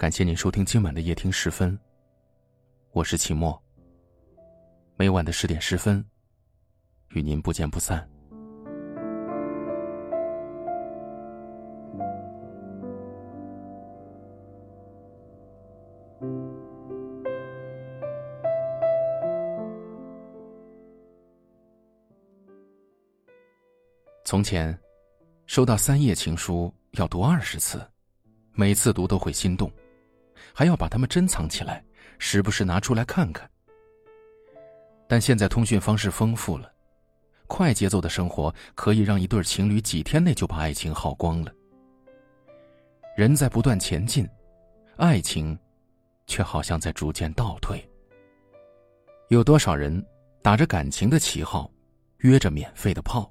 感谢您收听今晚的夜听十分。我是齐墨。每晚的十点十分，与您不见不散。从前，收到三页情书要读二十次，每次读都会心动，还要把它们珍藏起来，时不时拿出来看看。但现在通讯方式丰富了，快节奏的生活可以让一对情侣几天内就把爱情耗光了。人在不断前进，爱情却好像在逐渐倒退。有多少人打着感情的旗号，约着免费的炮？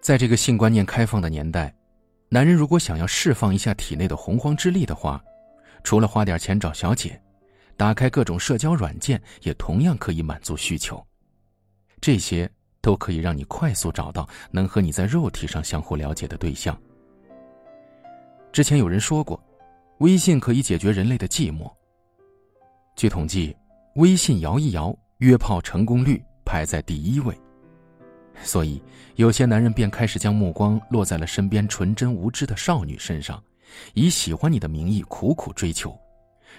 在这个性观念开放的年代，男人如果想要释放一下体内的洪荒之力的话，除了花点钱找小姐，打开各种社交软件也同样可以满足需求。这些都可以让你快速找到能和你在肉体上相互了解的对象。之前有人说过，微信可以解决人类的寂寞。据统计，微信摇一摇，约炮成功率排在第一位。所以，有些男人便开始将目光落在了身边纯真无知的少女身上，以喜欢你的名义苦苦追求，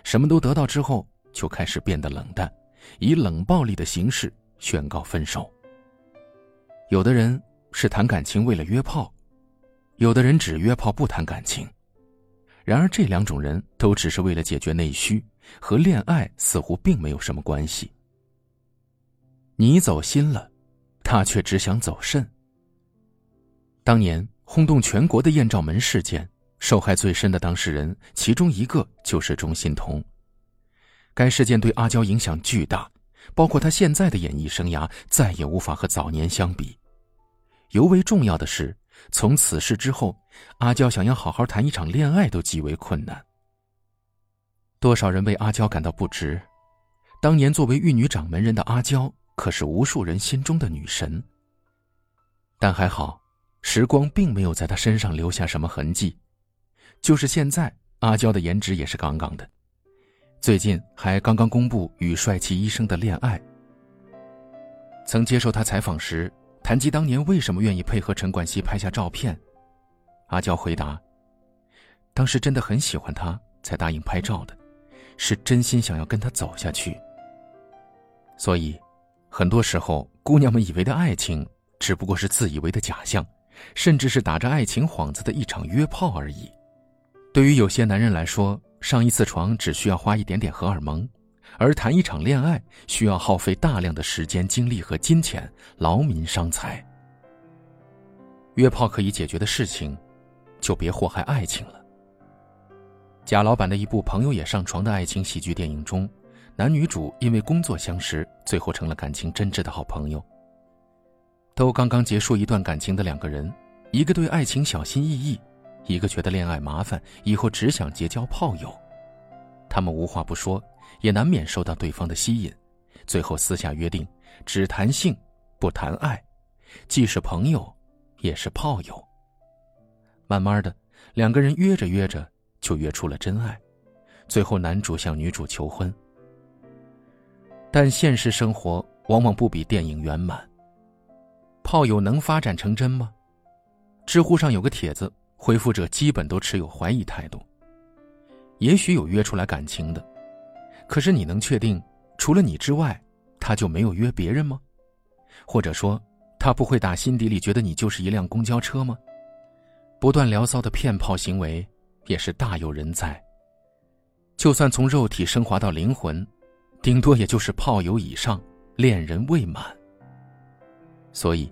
什么都得到之后，就开始变得冷淡，以冷暴力的形式宣告分手。有的人是谈感情为了约炮，有的人只约炮不谈感情。然而，这两种人都只是为了解决内需，和恋爱似乎并没有什么关系。你走心了。他却只想走肾。当年轰动全国的艳照门事件，受害最深的当事人，其中一个就是钟欣桐。该事件对阿娇影响巨大，包括她现在的演艺生涯再也无法和早年相比。尤为重要的是，从此事之后，阿娇想要好好谈一场恋爱都极为困难。多少人为阿娇感到不值？当年作为玉女掌门人的阿娇。可是无数人心中的女神。但还好，时光并没有在她身上留下什么痕迹。就是现在，阿娇的颜值也是杠杠的。最近还刚刚公布与帅气医生的恋爱。曾接受他采访时，谈及当年为什么愿意配合陈冠希拍下照片，阿娇回答：“当时真的很喜欢他，才答应拍照的，是真心想要跟他走下去。”所以。很多时候，姑娘们以为的爱情，只不过是自以为的假象，甚至是打着爱情幌子的一场约炮而已。对于有些男人来说，上一次床只需要花一点点荷尔蒙，而谈一场恋爱需要耗费大量的时间、精力和金钱，劳民伤财。约炮可以解决的事情，就别祸害爱情了。贾老板的一部《朋友也上床》的爱情喜剧电影中。男女主因为工作相识，最后成了感情真挚的好朋友。都刚刚结束一段感情的两个人，一个对爱情小心翼翼，一个觉得恋爱麻烦，以后只想结交炮友。他们无话不说，也难免受到对方的吸引，最后私下约定只谈性，不谈爱，既是朋友，也是炮友。慢慢的，两个人约着约着就约出了真爱，最后男主向女主求婚。但现实生活往往不比电影圆满。炮友能发展成真吗？知乎上有个帖子，回复者基本都持有怀疑态度。也许有约出来感情的，可是你能确定，除了你之外，他就没有约别人吗？或者说，他不会打心底里觉得你就是一辆公交车吗？不断聊骚的骗炮行为也是大有人在。就算从肉体升华到灵魂。顶多也就是炮友以上，恋人未满。所以，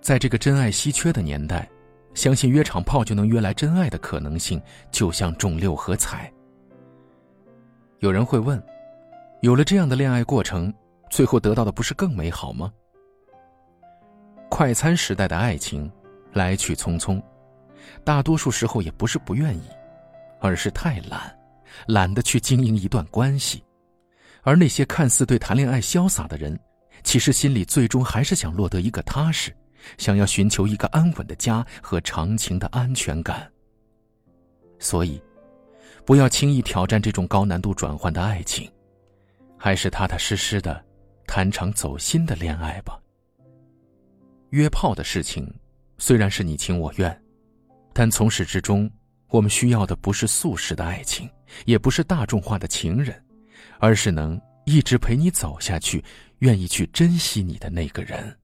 在这个真爱稀缺的年代，相信约场炮就能约来真爱的可能性，就像中六合彩。有人会问：有了这样的恋爱过程，最后得到的不是更美好吗？快餐时代的爱情，来去匆匆，大多数时候也不是不愿意，而是太懒，懒得去经营一段关系。而那些看似对谈恋爱潇洒的人，其实心里最终还是想落得一个踏实，想要寻求一个安稳的家和长情的安全感。所以，不要轻易挑战这种高难度转换的爱情，还是踏踏实实的谈场走心的恋爱吧。约炮的事情，虽然是你情我愿，但从始至终，我们需要的不是速食的爱情，也不是大众化的情人，而是能一直陪你走下去、愿意去珍惜你的那个人。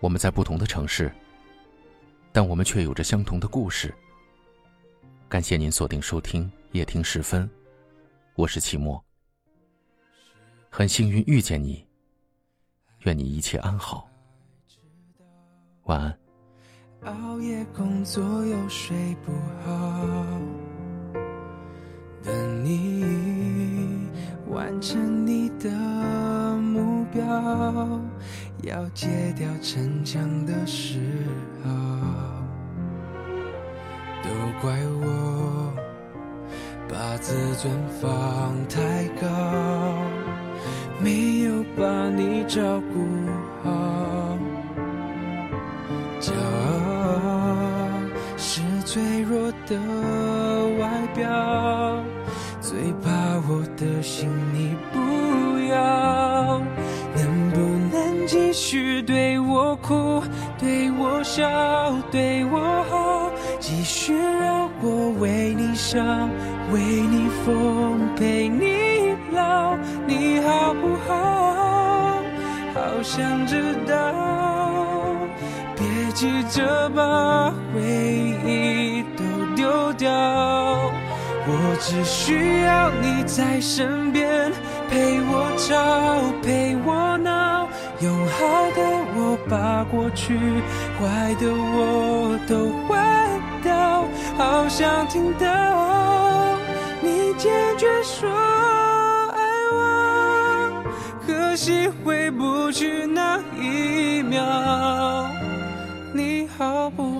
我们在不同的城市，但我们却有着相同的故事。感谢您锁定收听夜听时分，我是齐墨。很幸运遇见你，愿你一切安好，晚安。熬夜工作又睡不好，等你完成你的目标。要戒掉逞强的时候，都怪我把自尊放太高，没有把你照顾好。骄傲是脆弱的外表，最怕我的心你不要。能不能继续对我哭，对我笑，对我好，继续让我为你伤，为你疯，陪你老，你好不好？好想知道，别急着把回忆都丢掉，我只需要你在身边，陪我吵，陪我闹。用好的我把过去，坏的我都换掉，好想听到你坚决说，可惜回不去那一秒，你好不好？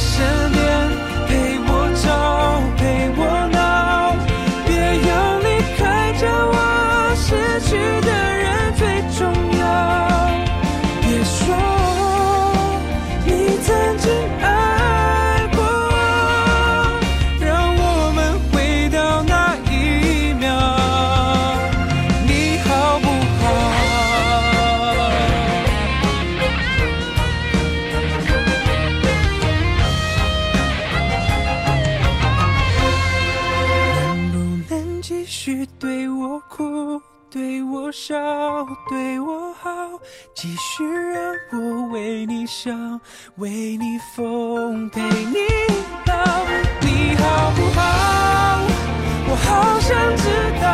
身边继续对我哭，对我笑，对我好，继续让我为你想，为你疯，陪你老，你好不好？我好想知道，